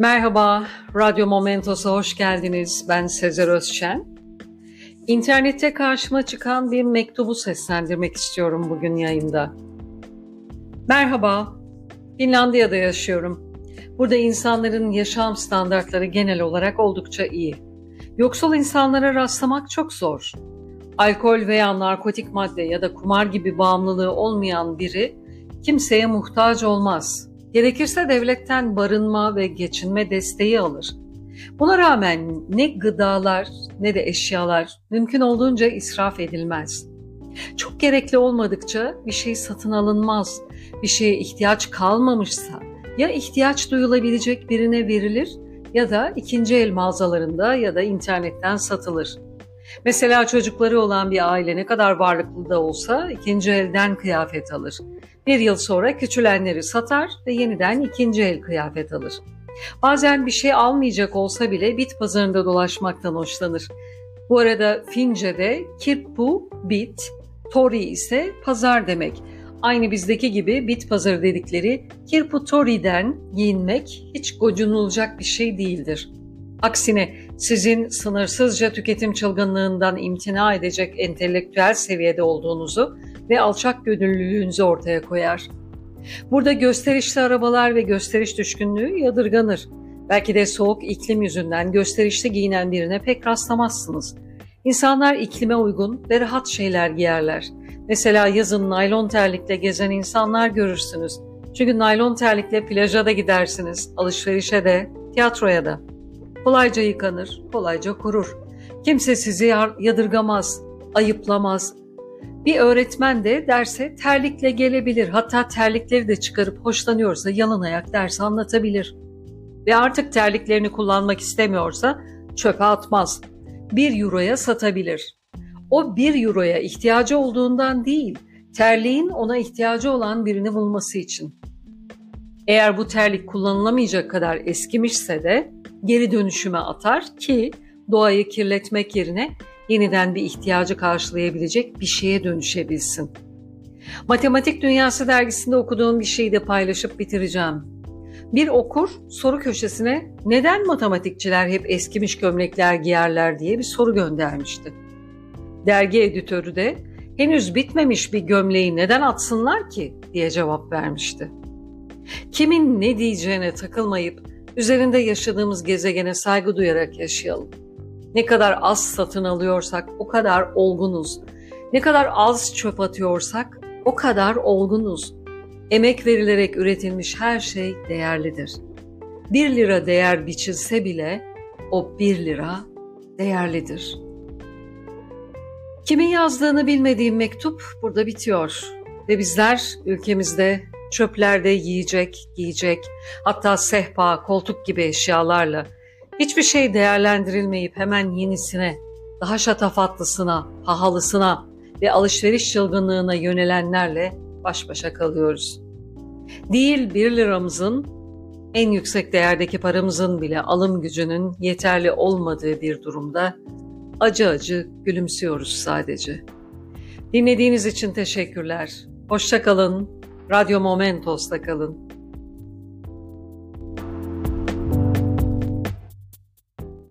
Merhaba, Radyo Momentos'a hoş geldiniz. Ben Sezer Özçen. İnternette karşıma çıkan bir mektubu seslendirmek istiyorum bugün yayında. Merhaba, Finlandiya'da yaşıyorum. Burada insanların yaşam standartları genel olarak oldukça iyi. Yoksul insanlara rastlamak çok zor. Alkol veya narkotik madde ya da kumar gibi bağımlılığı olmayan biri kimseye muhtaç olmaz Gerekirse devletten barınma ve geçinme desteği alır. Buna rağmen ne gıdalar ne de eşyalar mümkün olduğunca israf edilmez. Çok gerekli olmadıkça bir şey satın alınmaz. Bir şeye ihtiyaç kalmamışsa ya ihtiyaç duyulabilecek birine verilir ya da ikinci el mağazalarında ya da internetten satılır. Mesela çocukları olan bir aile ne kadar varlıklı da olsa ikinci elden kıyafet alır. Bir yıl sonra küçülenleri satar ve yeniden ikinci el kıyafet alır. Bazen bir şey almayacak olsa bile bit pazarında dolaşmaktan hoşlanır. Bu arada Fince'de kirpu, bit, tori ise pazar demek. Aynı bizdeki gibi bit pazarı dedikleri kirpu tori'den giyinmek hiç gocunulacak bir şey değildir. Aksine sizin sınırsızca tüketim çılgınlığından imtina edecek entelektüel seviyede olduğunuzu ve alçak gönüllülüğünüzü ortaya koyar. Burada gösterişli arabalar ve gösteriş düşkünlüğü yadırganır. Belki de soğuk iklim yüzünden gösterişli giyinen birine pek rastlamazsınız. İnsanlar iklime uygun ve rahat şeyler giyerler. Mesela yazın naylon terlikle gezen insanlar görürsünüz. Çünkü naylon terlikle plaja da gidersiniz, alışverişe de, tiyatroya da. Kolayca yıkanır, kolayca kurur. Kimse sizi yadırgamaz, ayıplamaz. Bir öğretmen de derse terlikle gelebilir. Hatta terlikleri de çıkarıp hoşlanıyorsa yalın ayak ders anlatabilir. Ve artık terliklerini kullanmak istemiyorsa çöpe atmaz. Bir euroya satabilir. O bir euroya ihtiyacı olduğundan değil, terliğin ona ihtiyacı olan birini bulması için. Eğer bu terlik kullanılamayacak kadar eskimişse de geri dönüşüme atar ki doğayı kirletmek yerine yeniden bir ihtiyacı karşılayabilecek bir şeye dönüşebilsin. Matematik Dünyası dergisinde okuduğum bir şeyi de paylaşıp bitireceğim. Bir okur soru köşesine neden matematikçiler hep eskimiş gömlekler giyerler diye bir soru göndermişti. Dergi editörü de henüz bitmemiş bir gömleği neden atsınlar ki diye cevap vermişti. Kimin ne diyeceğine takılmayıp üzerinde yaşadığımız gezegene saygı duyarak yaşayalım. Ne kadar az satın alıyorsak o kadar olgunuz. Ne kadar az çöp atıyorsak o kadar olgunuz. Emek verilerek üretilmiş her şey değerlidir. Bir lira değer biçilse bile o bir lira değerlidir. Kimin yazdığını bilmediğim mektup burada bitiyor ve bizler ülkemizde çöplerde yiyecek, giyecek, hatta sehpa, koltuk gibi eşyalarla hiçbir şey değerlendirilmeyip hemen yenisine, daha şatafatlısına, pahalısına ve alışveriş çılgınlığına yönelenlerle baş başa kalıyoruz. Değil bir liramızın, en yüksek değerdeki paramızın bile alım gücünün yeterli olmadığı bir durumda acı acı gülümsüyoruz sadece. Dinlediğiniz için teşekkürler. Hoşçakalın, Radyo Momentos'ta kalın.